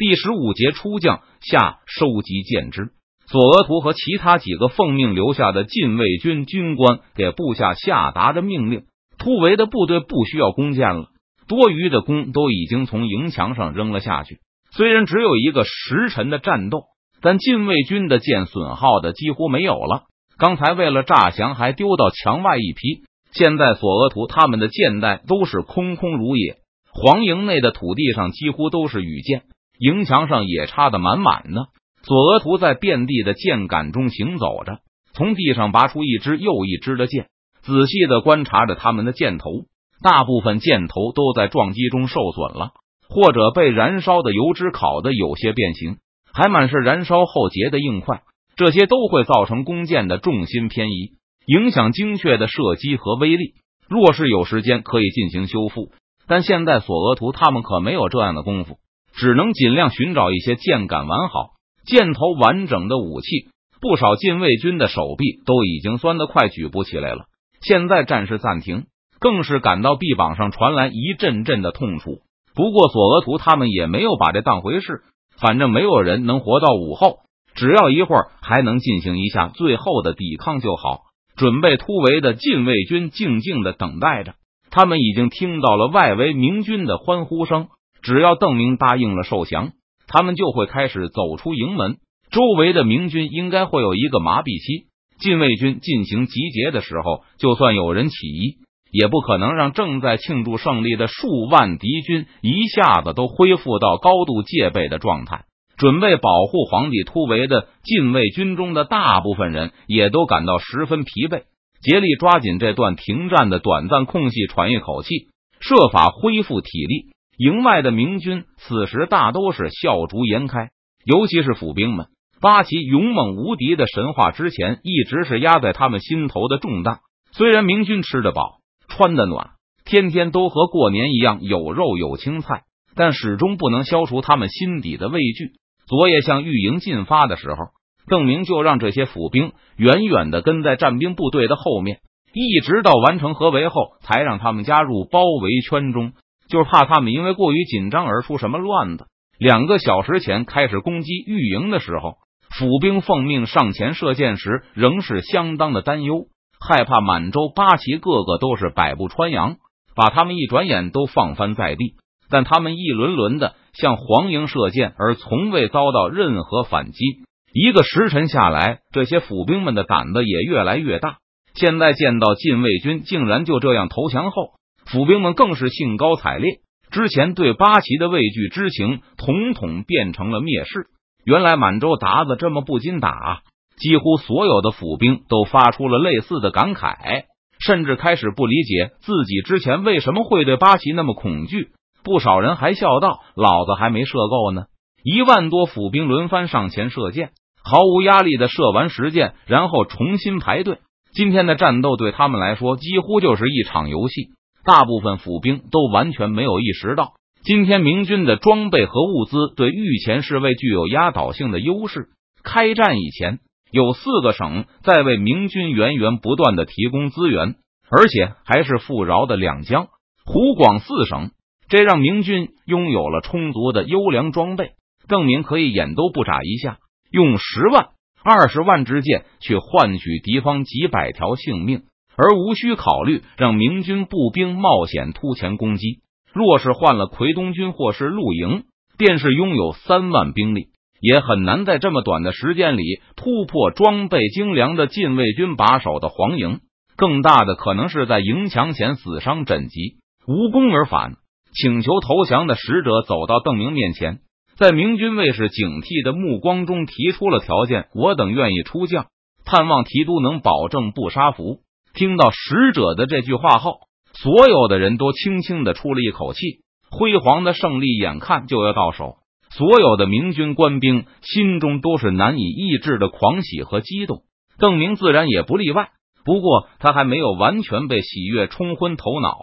第十五节出将下收集箭支。索额图和其他几个奉命留下的禁卫军军官给部下下达着命令：突围的部队不需要弓箭了，多余的弓都已经从营墙上扔了下去。虽然只有一个时辰的战斗，但禁卫军的箭损耗的几乎没有了。刚才为了诈降还丢到墙外一批，现在索额图他们的箭袋都是空空如也。黄营内的土地上几乎都是羽箭，营墙上也插得满满的。索额图在遍地的箭杆中行走着，从地上拔出一支又一支的箭，仔细的观察着他们的箭头。大部分箭头都在撞击中受损了，或者被燃烧的油脂烤的有些变形，还满是燃烧后结的硬块。这些都会造成弓箭的重心偏移，影响精确的射击和威力。若是有时间，可以进行修复，但现在索额图他们可没有这样的功夫，只能尽量寻找一些箭杆完好。箭头完整的武器，不少禁卫军的手臂都已经酸得快举不起来了。现在战事暂停，更是感到臂膀上传来一阵阵的痛楚。不过索额图他们也没有把这当回事，反正没有人能活到午后，只要一会儿还能进行一下最后的抵抗就好。准备突围的禁卫军静静的等待着，他们已经听到了外围明军的欢呼声。只要邓明答应了受降。他们就会开始走出营门，周围的明军应该会有一个麻痹期。禁卫军进行集结的时候，就算有人起义，也不可能让正在庆祝胜利的数万敌军一下子都恢复到高度戒备的状态。准备保护皇帝突围的禁卫军中的大部分人也都感到十分疲惫，竭力抓紧这段停战的短暂空隙，喘一口气，设法恢复体力。营外的明军此时大都是笑逐颜开，尤其是府兵们。八旗勇猛无敌的神话之前一直是压在他们心头的重担。虽然明军吃得饱、穿得暖，天天都和过年一样有肉有青菜，但始终不能消除他们心底的畏惧。昨夜向御营进发的时候，邓明就让这些府兵远远的跟在战兵部队的后面，一直到完成合围后，才让他们加入包围圈中。就是怕他们因为过于紧张而出什么乱子。两个小时前开始攻击御营的时候，府兵奉命上前射箭时，仍是相当的担忧，害怕满洲八旗个个都是百步穿杨，把他们一转眼都放翻在地。但他们一轮轮的向黄营射箭，而从未遭到任何反击。一个时辰下来，这些府兵们的胆子也越来越大。现在见到禁卫军竟然就这样投降后。府兵们更是兴高采烈，之前对八旗的畏惧之情，统统变成了蔑视。原来满洲鞑子这么不经打，几乎所有的府兵都发出了类似的感慨，甚至开始不理解自己之前为什么会对八旗那么恐惧。不少人还笑道：“老子还没射够呢！”一万多府兵轮番上前射箭，毫无压力的射完十箭，然后重新排队。今天的战斗对他们来说，几乎就是一场游戏。大部分府兵都完全没有意识到，今天明军的装备和物资对御前侍卫具有压倒性的优势。开战以前，有四个省在为明军源源不断的提供资源，而且还是富饶的两江、湖广四省，这让明军拥有了充足的优良装备。邓明可以眼都不眨一下，用十万、二十万支箭去换取敌方几百条性命。而无需考虑让明军步兵冒险突前攻击。若是换了奎东军或是陆营，便是拥有三万兵力，也很难在这么短的时间里突破装备精良的禁卫军把守的黄营。更大的可能是在营墙前死伤枕藉，无功而返。请求投降的使者走到邓明面前，在明军卫士警惕的目光中提出了条件：我等愿意出将，盼望提督能保证不杀俘。听到使者的这句话后，所有的人都轻轻的出了一口气。辉煌的胜利眼看就要到手，所有的明军官兵心中都是难以抑制的狂喜和激动。邓明自然也不例外。不过他还没有完全被喜悦冲昏头脑，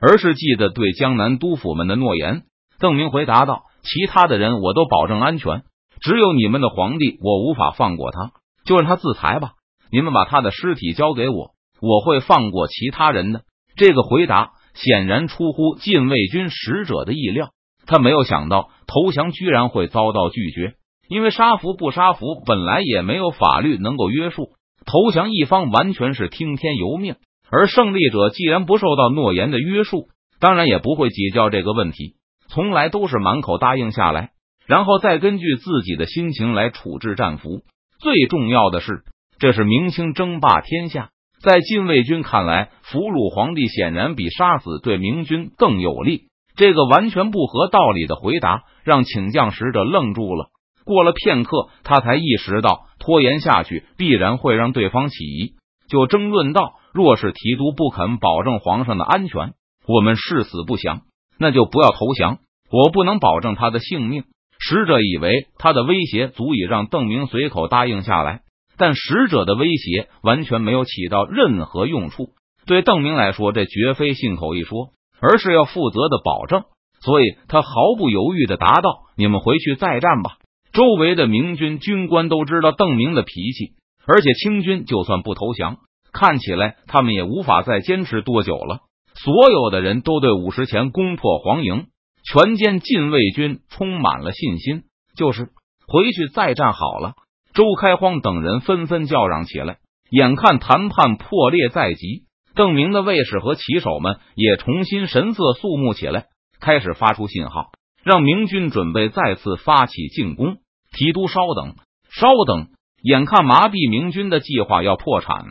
而是记得对江南督府们的诺言。邓明回答道：“其他的人我都保证安全，只有你们的皇帝，我无法放过他，就让他自裁吧。你们把他的尸体交给我。”我会放过其他人的。这个回答显然出乎禁卫军使者的意料，他没有想到投降居然会遭到拒绝，因为杀俘不杀俘本来也没有法律能够约束，投降一方完全是听天由命。而胜利者既然不受到诺言的约束，当然也不会计较这个问题，从来都是满口答应下来，然后再根据自己的心情来处置战俘。最重要的是，这是明清争霸天下。在禁卫军看来，俘虏皇帝显然比杀死对明军更有利。这个完全不合道理的回答让请将使者愣住了。过了片刻，他才意识到拖延下去必然会让对方起疑，就争论道：“若是提督不肯保证皇上的安全，我们誓死不降，那就不要投降。我不能保证他的性命。”使者以为他的威胁足以让邓明随口答应下来。但使者的威胁完全没有起到任何用处。对邓明来说，这绝非信口一说，而是要负责的保证。所以他毫不犹豫的答道：“你们回去再战吧。”周围的明军军官都知道邓明的脾气，而且清军就算不投降，看起来他们也无法再坚持多久了。所有的人都对五十前攻破黄营、全歼禁卫军充满了信心，就是回去再战好了。周开荒等人纷纷叫嚷起来。眼看谈判破裂在即，邓明的卫士和骑手们也重新神色肃穆起来，开始发出信号，让明军准备再次发起进攻。提督稍等，稍等！眼看麻痹明军的计划要破产，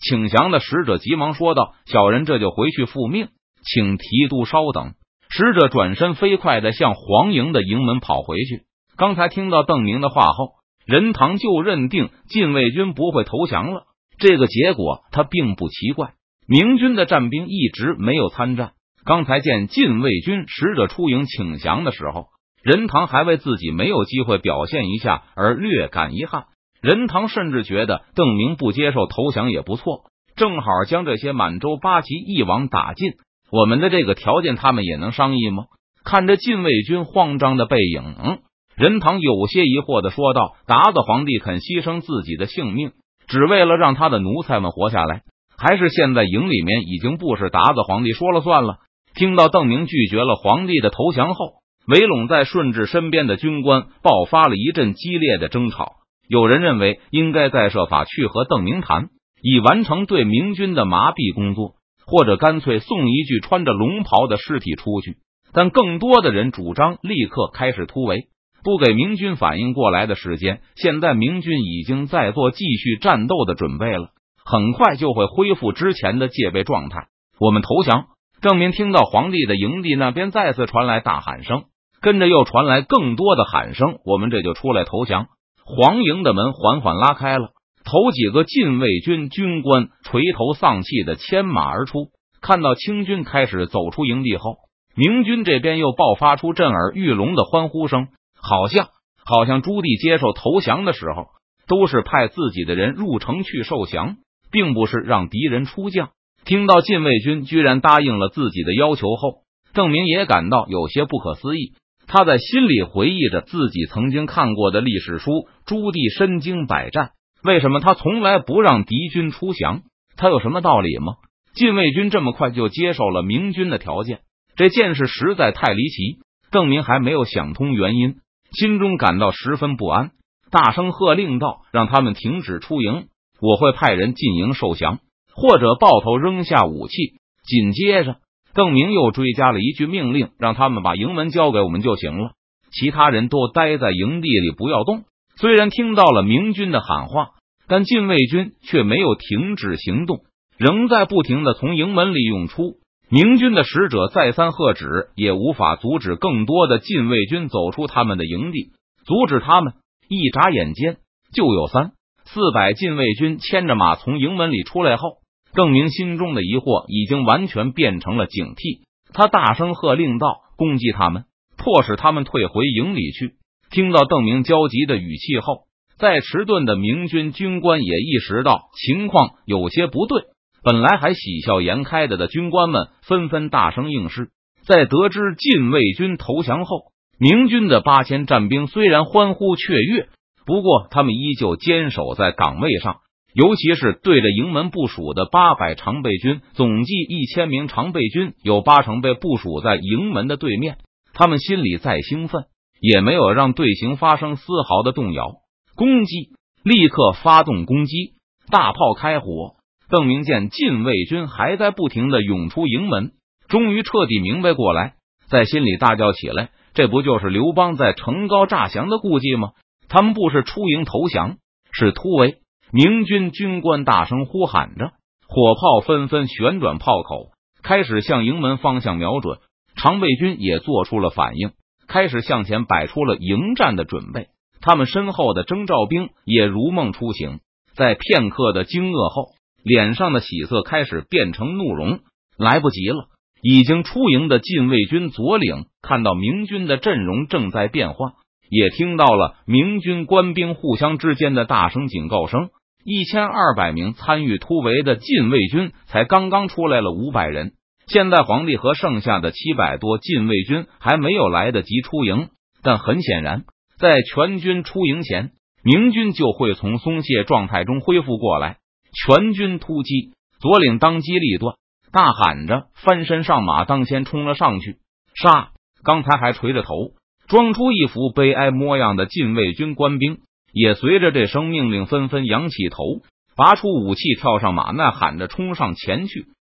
请降的使者急忙说道：“小人这就回去复命，请提督稍等。”使者转身飞快的向黄营的营门跑回去。刚才听到邓明的话后。任堂就认定禁卫军不会投降了，这个结果他并不奇怪。明军的战兵一直没有参战，刚才见禁卫军使者出营请降的时候，任堂还为自己没有机会表现一下而略感遗憾。任堂甚至觉得邓明不接受投降也不错，正好将这些满洲八旗一网打尽。我们的这个条件，他们也能商议吗？看着禁卫军慌张的背影。任堂有些疑惑的说道：“达子皇帝肯牺牲自己的性命，只为了让他的奴才们活下来，还是现在营里面已经不是达子皇帝说了算了？”听到邓明拒绝了皇帝的投降后，围拢在顺治身边的军官爆发了一阵激烈的争吵。有人认为应该再设法去和邓明谈，以完成对明军的麻痹工作，或者干脆送一具穿着龙袍的尸体出去。但更多的人主张立刻开始突围。不给明军反应过来的时间，现在明军已经在做继续战斗的准备了，很快就会恢复之前的戒备状态。我们投降！郑明听到皇帝的营地那边再次传来大喊声，跟着又传来更多的喊声。我们这就出来投降！黄营的门缓缓拉开了，头几个禁卫军军官垂头丧气的牵马而出。看到清军开始走出营地后，明军这边又爆发出震耳欲聋的欢呼声。好像好像朱棣接受投降的时候，都是派自己的人入城去受降，并不是让敌人出将。听到禁卫军居然答应了自己的要求后，邓明也感到有些不可思议。他在心里回忆着自己曾经看过的历史书：朱棣身经百战，为什么他从来不让敌军出降？他有什么道理吗？禁卫军这么快就接受了明军的条件，这件事实在太离奇。邓明还没有想通原因。心中感到十分不安，大声喝令道：“让他们停止出营！我会派人进营受降，或者抱头扔下武器。”紧接着，邓明又追加了一句命令：“让他们把营门交给我们就行了，其他人都待在营地里，不要动。”虽然听到了明军的喊话，但禁卫军却没有停止行动，仍在不停的从营门里涌出。明军的使者再三喝止，也无法阻止更多的禁卫军走出他们的营地。阻止他们，一眨眼间就有三四百禁卫军牵着马从营门里出来后，邓明心中的疑惑已经完全变成了警惕。他大声喝令道：“攻击他们，迫使他们退回营里去！”听到邓明焦急的语气后，再迟钝的明军军官也意识到情况有些不对。本来还喜笑颜开的的军官们纷纷大声应是。在得知禁卫军投降后，明军的八千战兵虽然欢呼雀跃，不过他们依旧坚守在岗位上。尤其是对着营门部署的八百常备军，总计一千名常备军，有八成被部署在营门的对面。他们心里再兴奋，也没有让队形发生丝毫的动摇。攻击，立刻发动攻击！大炮开火。邓明见禁卫军还在不停的涌出营门，终于彻底明白过来，在心里大叫起来：“这不就是刘邦在城高诈降的顾忌吗？他们不是出营投降，是突围！”明军军官大声呼喊着，火炮纷纷旋转炮口，开始向营门方向瞄准。常备军也做出了反应，开始向前摆出了迎战的准备。他们身后的征召兵也如梦初醒，在片刻的惊愕后。脸上的喜色开始变成怒容，来不及了！已经出营的禁卫军左领看到明军的阵容正在变化，也听到了明军官兵互相之间的大声警告声。一千二百名参与突围的禁卫军才刚刚出来了五百人，现在皇帝和剩下的七百多禁卫军还没有来得及出营，但很显然，在全军出营前，明军就会从松懈状态中恢复过来。全军突击，左领当机立断，大喊着翻身上马，当先冲了上去。杀！刚才还垂着头，装出一副悲哀模样的禁卫军官兵，也随着这声命令纷纷扬起头，拔出武器，跳上马，呐喊着冲上前去。